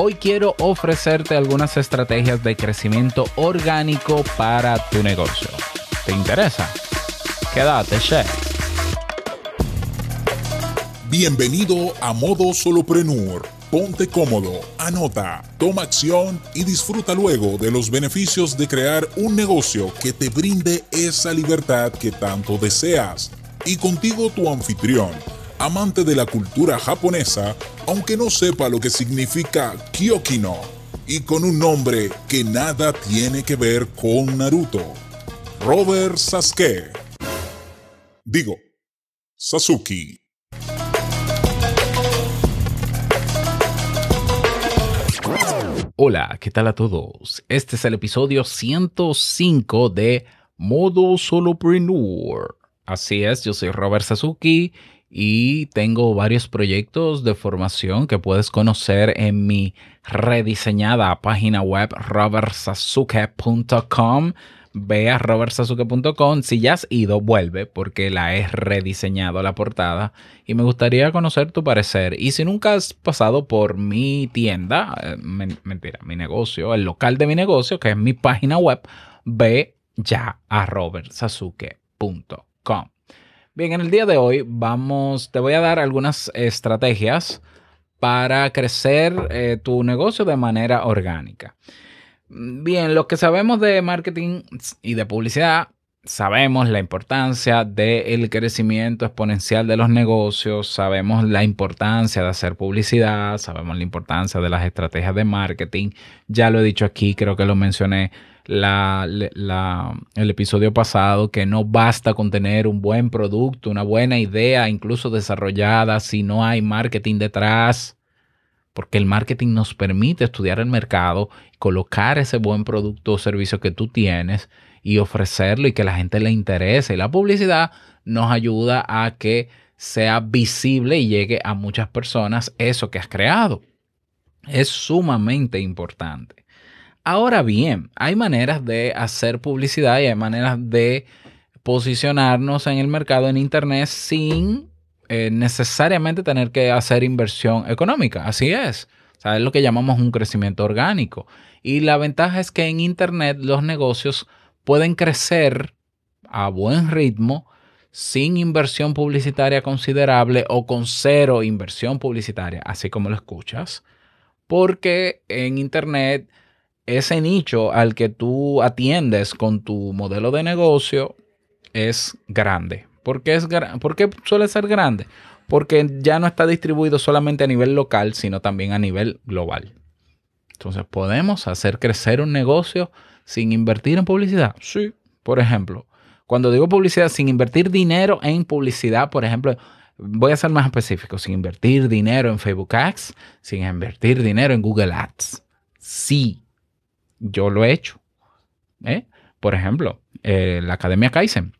Hoy quiero ofrecerte algunas estrategias de crecimiento orgánico para tu negocio. ¿Te interesa? Quédate, chef. Bienvenido a Modo Soloprenur. Ponte cómodo, anota, toma acción y disfruta luego de los beneficios de crear un negocio que te brinde esa libertad que tanto deseas. Y contigo tu anfitrión amante de la cultura japonesa, aunque no sepa lo que significa Kyokino, y con un nombre que nada tiene que ver con Naruto. Robert Sasuke. Digo, Sasuke. Hola, ¿qué tal a todos? Este es el episodio 105 de Modo Solopreneur. Así es, yo soy Robert Sasuke y tengo varios proyectos de formación que puedes conocer en mi rediseñada página web robertsasuke.com. Ve a robertsasuke.com. Si ya has ido, vuelve porque la he rediseñado la portada y me gustaría conocer tu parecer. Y si nunca has pasado por mi tienda, eh, mentira, mi negocio, el local de mi negocio, que es mi página web, ve ya a robertsasuke.com. Bien, en el día de hoy vamos, te voy a dar algunas estrategias para crecer eh, tu negocio de manera orgánica. Bien, lo que sabemos de marketing y de publicidad, sabemos la importancia del crecimiento exponencial de los negocios, sabemos la importancia de hacer publicidad, sabemos la importancia de las estrategias de marketing. Ya lo he dicho aquí, creo que lo mencioné el episodio pasado, que no basta con tener un buen producto, una buena idea, incluso desarrollada, si no hay marketing detrás, porque el marketing nos permite estudiar el mercado, colocar ese buen producto o servicio que tú tienes y ofrecerlo y que la gente le interese. Y la publicidad nos ayuda a que sea visible y llegue a muchas personas eso que has creado. Es sumamente importante. Ahora bien, hay maneras de hacer publicidad y hay maneras de posicionarnos en el mercado en Internet sin eh, necesariamente tener que hacer inversión económica. Así es. es lo que llamamos un crecimiento orgánico. Y la ventaja es que en Internet los negocios pueden crecer a buen ritmo sin inversión publicitaria considerable o con cero inversión publicitaria, así como lo escuchas. Porque en Internet ese nicho al que tú atiendes con tu modelo de negocio es grande. ¿Por qué, es, ¿Por qué suele ser grande? Porque ya no está distribuido solamente a nivel local, sino también a nivel global. Entonces, ¿podemos hacer crecer un negocio sin invertir en publicidad? Sí. Por ejemplo, cuando digo publicidad, sin invertir dinero en publicidad, por ejemplo, voy a ser más específico, sin invertir dinero en Facebook Ads, sin invertir dinero en Google Ads. Sí, yo lo he hecho. ¿eh? Por ejemplo, eh, la Academia Kaizen.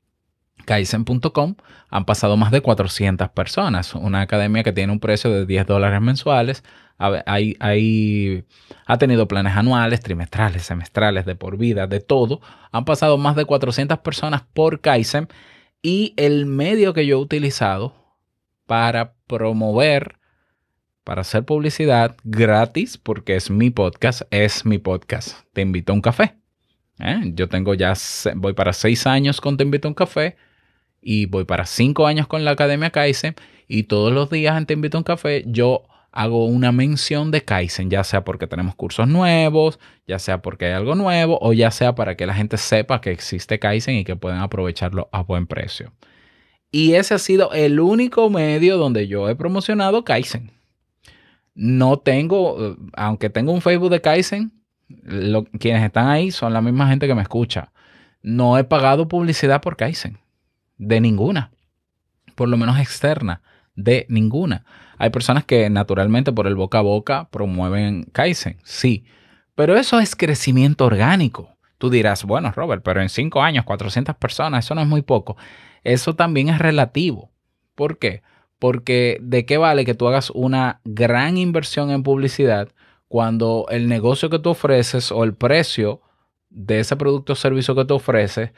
Kaizen.com han pasado más de 400 personas. Una academia que tiene un precio de 10 dólares mensuales. Ha tenido planes anuales, trimestrales, semestrales, de por vida, de todo. Han pasado más de 400 personas por Kaizen. Y el medio que yo he utilizado para promover para hacer publicidad gratis, porque es mi podcast, es mi podcast. Te invito a un café. ¿eh? Yo tengo ya, voy para seis años con Te invito a un café y voy para cinco años con la Academia Kaizen y todos los días en Te invito a un café yo hago una mención de Kaizen, ya sea porque tenemos cursos nuevos, ya sea porque hay algo nuevo o ya sea para que la gente sepa que existe Kaizen y que pueden aprovecharlo a buen precio. Y ese ha sido el único medio donde yo he promocionado Kaizen no tengo, aunque tengo un Facebook de Kaizen, quienes están ahí son la misma gente que me escucha. No he pagado publicidad por Kaizen, de ninguna, por lo menos externa, de ninguna. Hay personas que naturalmente por el boca a boca promueven Kaizen, sí, pero eso es crecimiento orgánico. Tú dirás, bueno, Robert, pero en cinco años, 400 personas, eso no es muy poco. Eso también es relativo. ¿Por qué? De qué vale que tú hagas una gran inversión en publicidad cuando el negocio que tú ofreces o el precio de ese producto o servicio que tú ofreces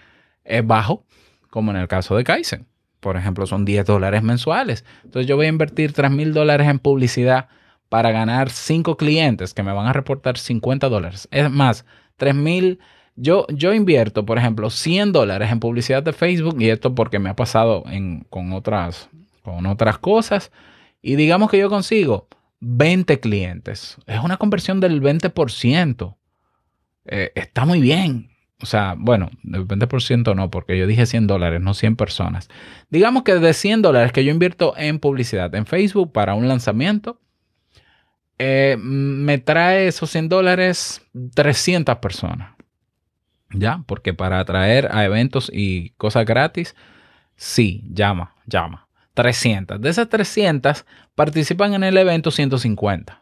es bajo, como en el caso de Kaizen. Por ejemplo, son 10 dólares mensuales. Entonces yo voy a invertir 3 mil dólares en publicidad para ganar 5 clientes que me van a reportar 50 dólares. Es más, 3 mil. Yo, yo invierto, por ejemplo, 100 dólares en publicidad de Facebook y esto porque me ha pasado con, otras, con otras cosas. Y digamos que yo consigo 20 clientes. Es una conversión del 20%. Eh, está muy bien. O sea, bueno, del 20% no, porque yo dije 100 dólares, no 100 personas. Digamos que de 100 dólares que yo invierto en publicidad en Facebook para un lanzamiento, eh, me trae esos 100 dólares 300 personas. ¿Ya? Porque para atraer a eventos y cosas gratis, sí, llama, llama. 300. De esas 300 participan en el evento 150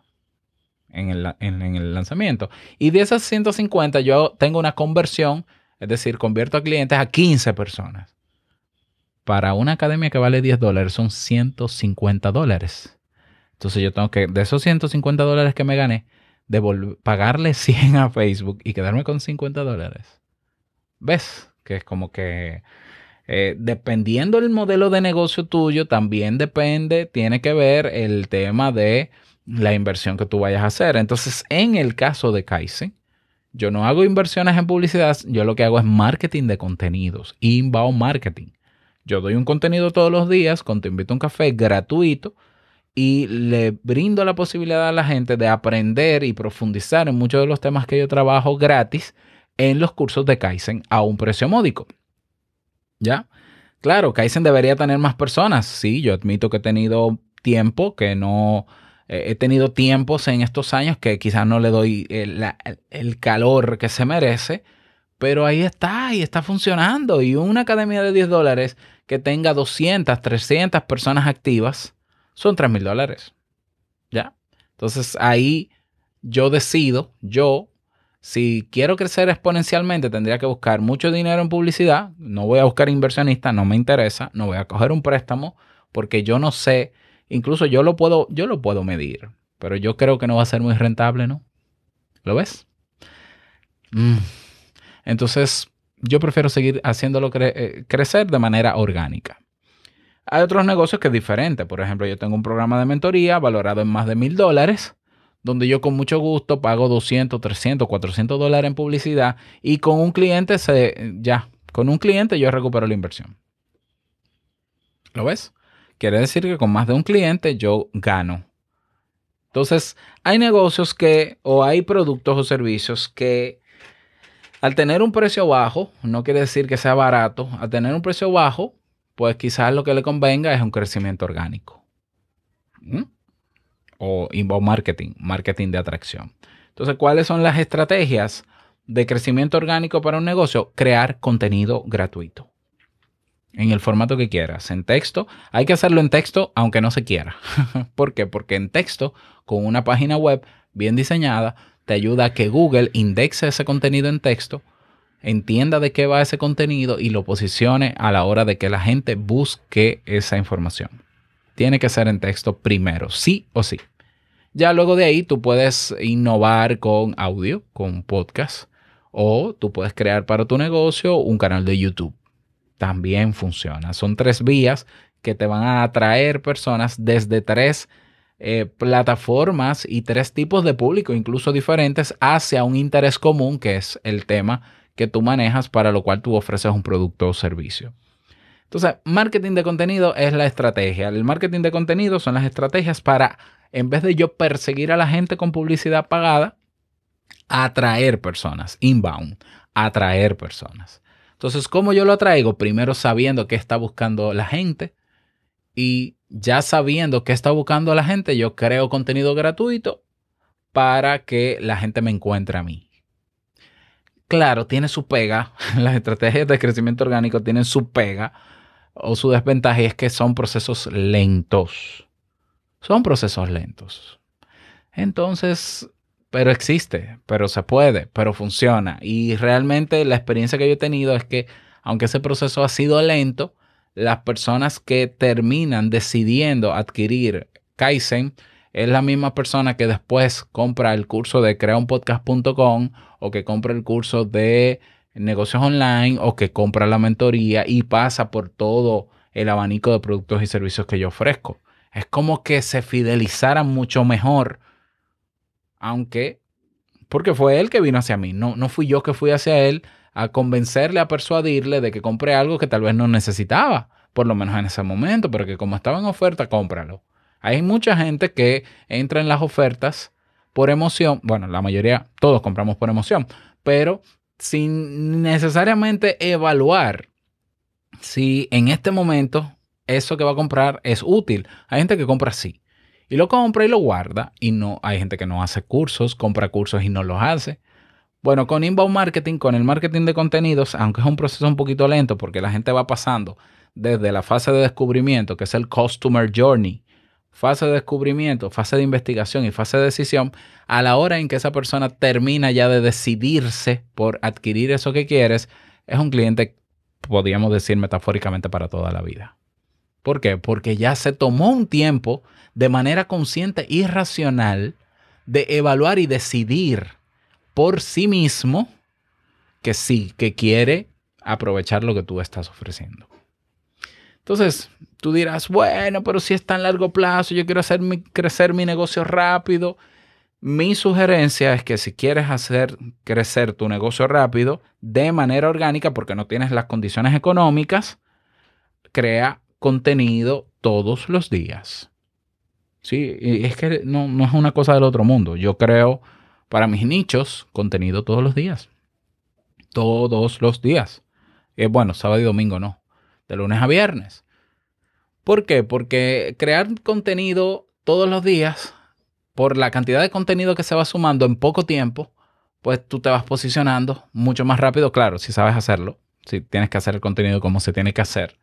en el, en, el lanzamiento. Y de esas 150 yo tengo una conversión, es decir, convierto a clientes a 15 personas. Para una academia que vale 10 dólares son 150 dólares. Entonces yo tengo que, de esos 150 dólares que me gané, pagarle 100 a Facebook y quedarme con 50 dólares. ¿Ves? Que es como que eh, dependiendo del modelo de negocio tuyo, también depende, tiene que ver el tema de la inversión que tú vayas a hacer. Entonces, en el caso de Kaizen, yo no hago inversiones en publicidad, yo lo que hago es marketing de contenidos, inbound marketing. Yo doy un contenido todos los días, con Te invito a un café gratuito y le brindo la posibilidad a la gente de aprender y profundizar en muchos de los temas que yo trabajo gratis en los cursos de Kaizen a un precio módico. ¿Ya? Claro, Kaizen debería tener más personas. Sí, yo admito que he tenido tiempo, que no eh, he tenido tiempos en estos años que quizás no le doy el, el, calor que se merece, pero ahí está y está funcionando. Y una academia de 10 dólares que tenga 200, 300 personas activas son 3 mil dólares. ¿Ya? Entonces ahí yo decido, yo si quiero crecer exponencialmente, tendría que buscar mucho dinero en publicidad. No voy a buscar inversionistas, no me interesa. No voy a coger un préstamo porque yo no sé. Incluso yo lo puedo, yo lo puedo medir, pero yo creo que no va a ser muy rentable, ¿no? ¿Lo ves? Mm. Entonces, yo prefiero seguir haciéndolo eh, crecer de manera orgánica. Hay otros negocios que es diferente. Por ejemplo, yo tengo un programa de mentoría valorado en más de mil dólares donde yo con mucho gusto pago 200, 300, 400 dólares en publicidad y con un cliente se, ya, con un cliente yo recupero la inversión. ¿Lo ves? Quiere decir que con más de un cliente yo gano. Entonces, hay negocios que, o hay productos o servicios que al tener un precio bajo, no quiere decir que sea barato, al tener un precio bajo, pues quizás lo que le convenga es un crecimiento orgánico. ¿Mm? O inbound marketing, marketing de atracción. Entonces, ¿cuáles son las estrategias de crecimiento orgánico para un negocio? Crear contenido gratuito en el formato que quieras, en texto. Hay que hacerlo en texto aunque no se quiera. ¿Por qué? Porque en texto, con una página web bien diseñada, te ayuda a que Google indexe ese contenido en texto, entienda de qué va ese contenido y lo posicione a la hora de que la gente busque esa información tiene que ser en texto primero, sí o sí. Ya luego de ahí tú puedes innovar con audio, con podcast, o tú puedes crear para tu negocio un canal de YouTube. También funciona. Son tres vías que te van a atraer personas desde tres eh, plataformas y tres tipos de público, incluso diferentes, hacia un interés común, que es el tema que tú manejas, para lo cual tú ofreces un producto o servicio. Entonces, marketing de contenido es la estrategia. El marketing de contenido son las estrategias para, en vez de yo perseguir a la gente con publicidad pagada, atraer personas, inbound, atraer personas. Entonces, ¿cómo yo lo atraigo? Primero sabiendo qué está buscando la gente y ya sabiendo qué está buscando la gente, yo creo contenido gratuito para que la gente me encuentre a mí. Claro, tiene su pega, las estrategias de crecimiento orgánico tienen su pega, o su desventaja es que son procesos lentos. Son procesos lentos. Entonces, pero existe, pero se puede, pero funciona. Y realmente la experiencia que yo he tenido es que, aunque ese proceso ha sido lento, las personas que terminan decidiendo adquirir Kaizen es la misma persona que después compra el curso de creaunpodcast.com o que compra el curso de negocios online o que compra la mentoría y pasa por todo el abanico de productos y servicios que yo ofrezco. Es como que se fidelizaran mucho mejor. Aunque, porque fue él que vino hacia mí, no, no fui yo que fui hacia él a convencerle, a persuadirle de que compre algo que tal vez no necesitaba, por lo menos en ese momento, pero que como estaba en oferta, cómpralo. Hay mucha gente que entra en las ofertas por emoción, bueno, la mayoría, todos compramos por emoción, pero sin necesariamente evaluar si en este momento eso que va a comprar es útil. Hay gente que compra así y lo compra y lo guarda y no hay gente que no hace cursos, compra cursos y no los hace. Bueno, con inbound marketing, con el marketing de contenidos, aunque es un proceso un poquito lento porque la gente va pasando desde la fase de descubrimiento, que es el customer journey, fase de descubrimiento, fase de investigación y fase de decisión, a la hora en que esa persona termina ya de decidirse por adquirir eso que quieres, es un cliente, podríamos decir metafóricamente, para toda la vida. ¿Por qué? Porque ya se tomó un tiempo de manera consciente y racional de evaluar y decidir por sí mismo que sí, que quiere aprovechar lo que tú estás ofreciendo. Entonces, tú dirás, bueno, pero si es tan largo plazo, yo quiero hacer crecer mi negocio rápido. Mi sugerencia es que si quieres hacer crecer tu negocio rápido de manera orgánica, porque no tienes las condiciones económicas, crea contenido todos los días. Sí, es que no, no es una cosa del otro mundo. Yo creo para mis nichos contenido todos los días. Todos los días. Es bueno, sábado y domingo no de lunes a viernes. ¿Por qué? Porque crear contenido todos los días, por la cantidad de contenido que se va sumando en poco tiempo, pues tú te vas posicionando mucho más rápido, claro, si sabes hacerlo, si tienes que hacer el contenido como se tiene que hacer.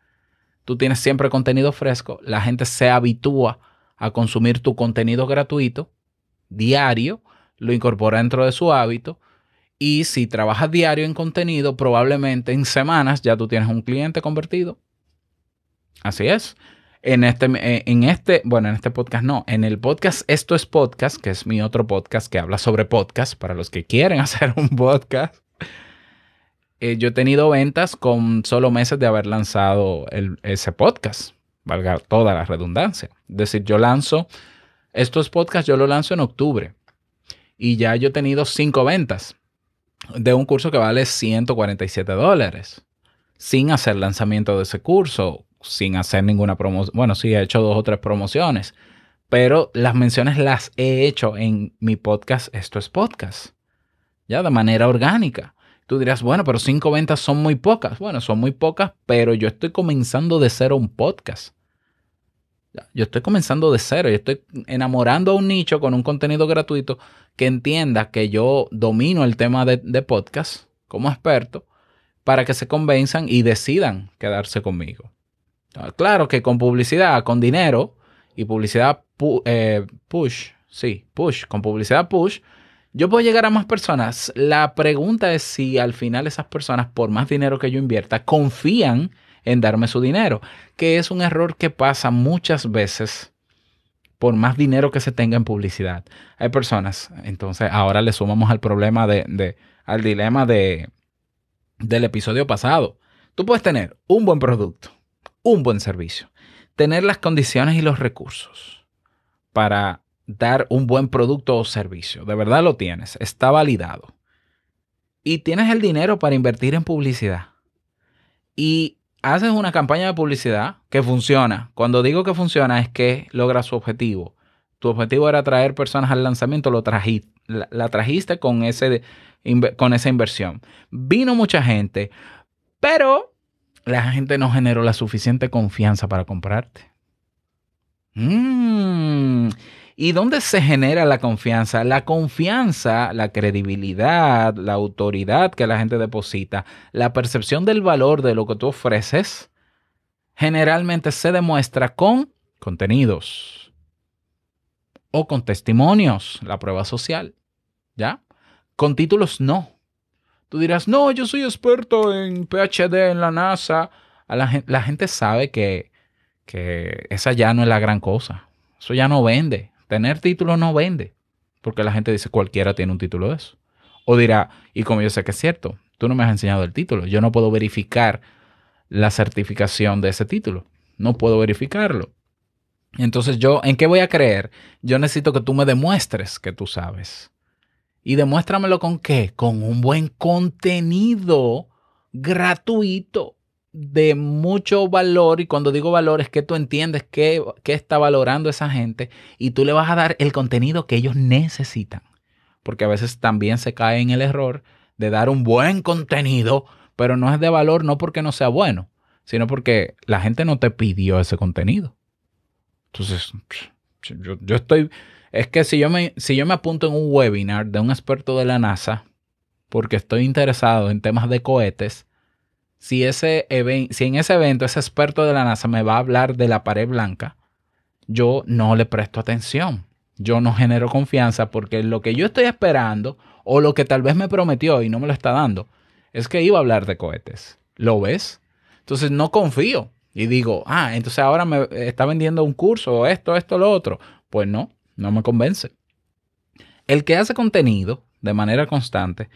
Tú tienes siempre contenido fresco, la gente se habitúa a consumir tu contenido gratuito diario, lo incorpora dentro de su hábito y si trabajas diario en contenido, probablemente en semanas ya tú tienes un cliente convertido. Así es. En este, eh, en este, bueno, en este podcast no, en el podcast Esto es Podcast, que es mi otro podcast que habla sobre podcast, para los que quieren hacer un podcast. Eh, yo he tenido ventas con solo meses de haber lanzado ese podcast, valga toda la redundancia. Es decir, yo lanzo, estos podcasts yo lo lanzo en octubre y ya yo he tenido cinco ventas de un curso que vale 147 dólares, sin hacer lanzamiento de ese curso, sin hacer ninguna promoción. Bueno, sí, he hecho dos o tres promociones, pero las menciones las he hecho en mi podcast, esto es podcast, ya de manera orgánica. Tú dirás, bueno, pero cinco ventas son muy pocas. Bueno, son muy pocas, pero yo estoy comenzando de cero un podcast. Yo estoy comenzando de cero y estoy enamorando a un nicho con un contenido gratuito que entienda que yo domino el tema de, podcast como experto para que se convenzan y decidan quedarse conmigo. Ah, claro que con publicidad, con dinero y publicidad eh, push, sí, push, con publicidad push, yo puedo llegar a más personas. La pregunta es si al final esas personas, por más dinero que yo invierta, confían en darme su dinero, que es un error que pasa muchas veces por más dinero que se tenga en publicidad. Hay personas, entonces ahora le sumamos al problema de, al dilema de, del episodio pasado. Tú puedes tener un buen producto, un buen servicio, tener las condiciones y los recursos para dar un buen producto o servicio. De verdad lo tienes, está validado. Y tienes el dinero para invertir en publicidad. Y haces una campaña de publicidad que funciona. Cuando digo que funciona es que logra su objetivo. Tu objetivo era traer personas al lanzamiento, lo la, trajiste con, ese, con esa inversión. Vino mucha gente, pero la gente no generó la suficiente confianza para comprarte. Mm. ¿Y dónde se genera la confianza? La confianza, la credibilidad, la autoridad que la gente deposita, la percepción del valor de lo que tú ofreces, generalmente se demuestra con contenidos o con testimonios, la prueba social. ¿Ya? Con títulos no. Tú dirás, no, yo soy experto en PhD en la NASA. la, gente, la gente sabe que, que esa ya no es la gran cosa. Eso ya no vende. Tener título no vende, porque la gente dice cualquiera tiene un título de eso. O dirá, y como yo sé que es cierto, tú no me has enseñado el título, yo no puedo verificar la certificación de ese título, no puedo verificarlo. Entonces yo, ¿en qué voy a creer? Yo necesito que tú me demuestres que tú sabes. Y demuéstramelo con qué? Con un buen contenido gratuito de mucho valor. Y cuando digo valor es que tú entiendes qué, qué está valorando esa gente y tú le vas a dar el contenido que ellos necesitan. Porque a veces también se cae en el error de dar un buen contenido, pero no es de valor no porque no sea bueno, sino porque la gente no te pidió ese contenido. Entonces, yo, estoy, es que si yo, me, si yo me apunto en un webinar de un experto de la NASA, porque estoy interesado en temas de cohetes, si, ese si en ese evento ese experto de la NASA me va a hablar de la pared blanca, yo no le presto atención. Yo no genero confianza porque lo que yo estoy esperando o lo que tal vez me prometió y no me lo está dando es que iba a hablar de cohetes. ¿Lo ves? Entonces no confío y digo, ah, entonces ahora me está vendiendo un curso o esto, esto, lo otro. Pues no, no me convence. El que hace contenido de manera constante,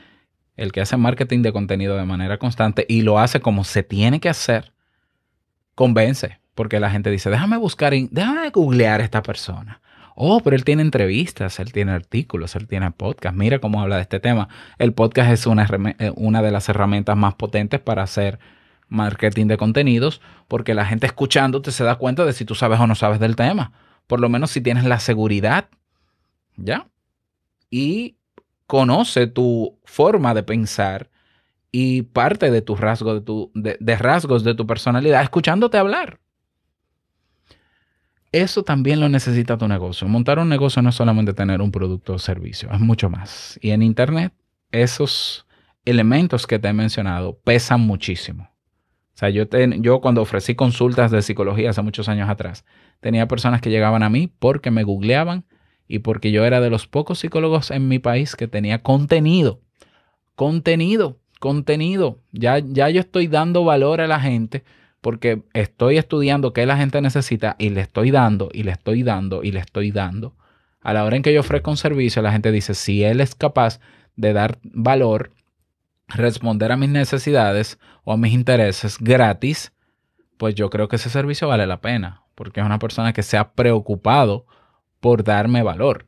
el que hace marketing de contenido de manera constante y lo hace como se tiene que hacer, convence. Porque la gente dice, déjame buscar, déjame googlear a esta persona. Oh, pero él tiene entrevistas, él tiene artículos, él tiene podcast. Mira cómo habla de este tema. El podcast es una, eh, una de las herramientas más potentes para hacer marketing de contenidos, porque la gente escuchándote se da cuenta de si tú sabes o no sabes del tema. Por lo menos si tienes la seguridad, ¿ya? Y conoce tu forma de pensar y parte de tus rasgos de, tu, de rasgos de tu personalidad escuchándote hablar. Eso también lo necesita tu negocio. Montar un negocio no es solamente tener un producto o servicio, es mucho más. Y en Internet, esos elementos que te he mencionado pesan muchísimo. O sea, yo, yo cuando ofrecí consultas de psicología hace muchos años atrás, tenía personas que llegaban a mí porque me googleaban y porque yo era de los pocos psicólogos en mi país que tenía contenido. Contenido, contenido. Ya, ya yo estoy dando valor a la gente porque estoy estudiando qué la gente necesita y le estoy dando y le estoy dando y le estoy dando. A la hora en que yo ofrezco un servicio, la gente dice, si él es capaz de dar valor, responder a mis necesidades o a mis intereses gratis, pues yo creo que ese servicio vale la pena, porque es una persona que se ha preocupado por darme valor.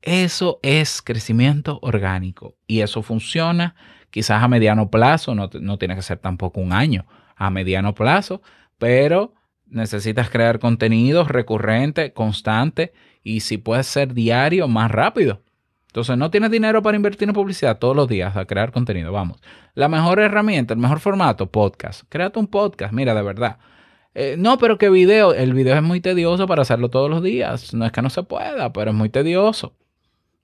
Eso es crecimiento orgánico y eso funciona quizás a mediano plazo, no, no tiene que ser tampoco un año, a mediano plazo, pero necesitas crear contenido recurrente, constante y si puede ser diario, más rápido. Entonces, no tienes dinero para invertir en publicidad todos los días a crear contenido. Vamos. La mejor herramienta, el mejor formato, podcast. Créate un podcast, mira, de verdad. Eh, no, pero que video. El video es muy tedioso para hacerlo todos los días. No es que no se pueda, pero es muy tedioso.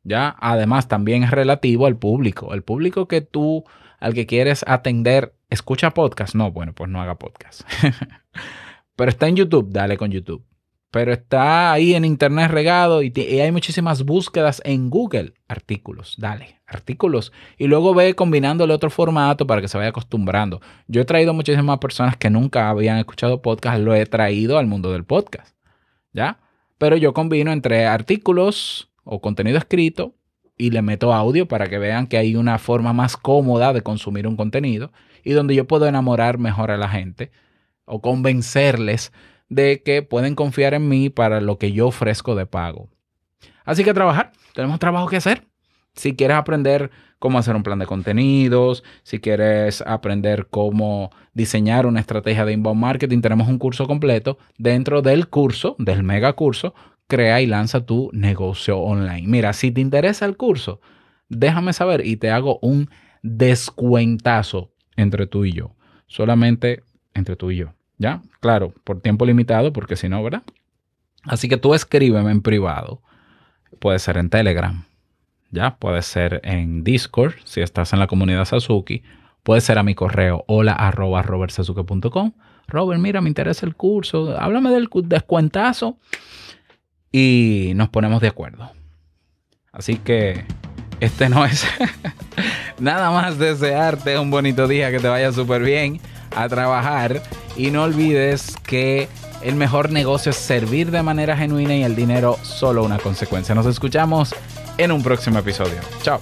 Ya, además, también es relativo al público. El público que tú, al que quieres atender, escucha podcast. No, bueno, pues no haga podcast. pero está en YouTube, dale con YouTube pero está ahí en internet regado y, hay muchísimas búsquedas en Google. Artículos, dale, artículos. Y luego ve combinándole otro formato para que se vaya acostumbrando. Yo he traído muchísimas personas que nunca habían escuchado podcast, lo he traído al mundo del podcast, ¿ya? Pero yo combino entre artículos o contenido escrito y le meto audio para que vean que hay una forma más cómoda de consumir un contenido y donde yo puedo enamorar mejor a la gente o convencerles de que pueden confiar en mí para lo que yo ofrezco de pago. Así que trabajar, tenemos trabajo que hacer. Si quieres aprender cómo hacer un plan de contenidos, si quieres aprender cómo diseñar una estrategia de inbound marketing, tenemos un curso completo. Dentro del curso, del mega curso, crea y lanza tu negocio online. Mira, si te interesa el curso, déjame saber y te hago un descuentazo entre tú y yo. Solamente entre tú y yo. ¿Ya? Claro, por tiempo limitado, porque si no, ¿verdad? Así que tú escríbeme en privado. Puede ser en Telegram, ¿ya? Puede ser en Discord, si estás en la comunidad Sasuki. Puede ser a mi correo hola. Robert, mira, me interesa el curso. Háblame del descuentazo. Y nos ponemos de acuerdo. Así que este no es nada más desearte un bonito día, que te vaya súper bien a trabajar y no olvides que el mejor negocio es servir de manera genuina y el dinero solo una consecuencia. Nos escuchamos en un próximo episodio. Chao.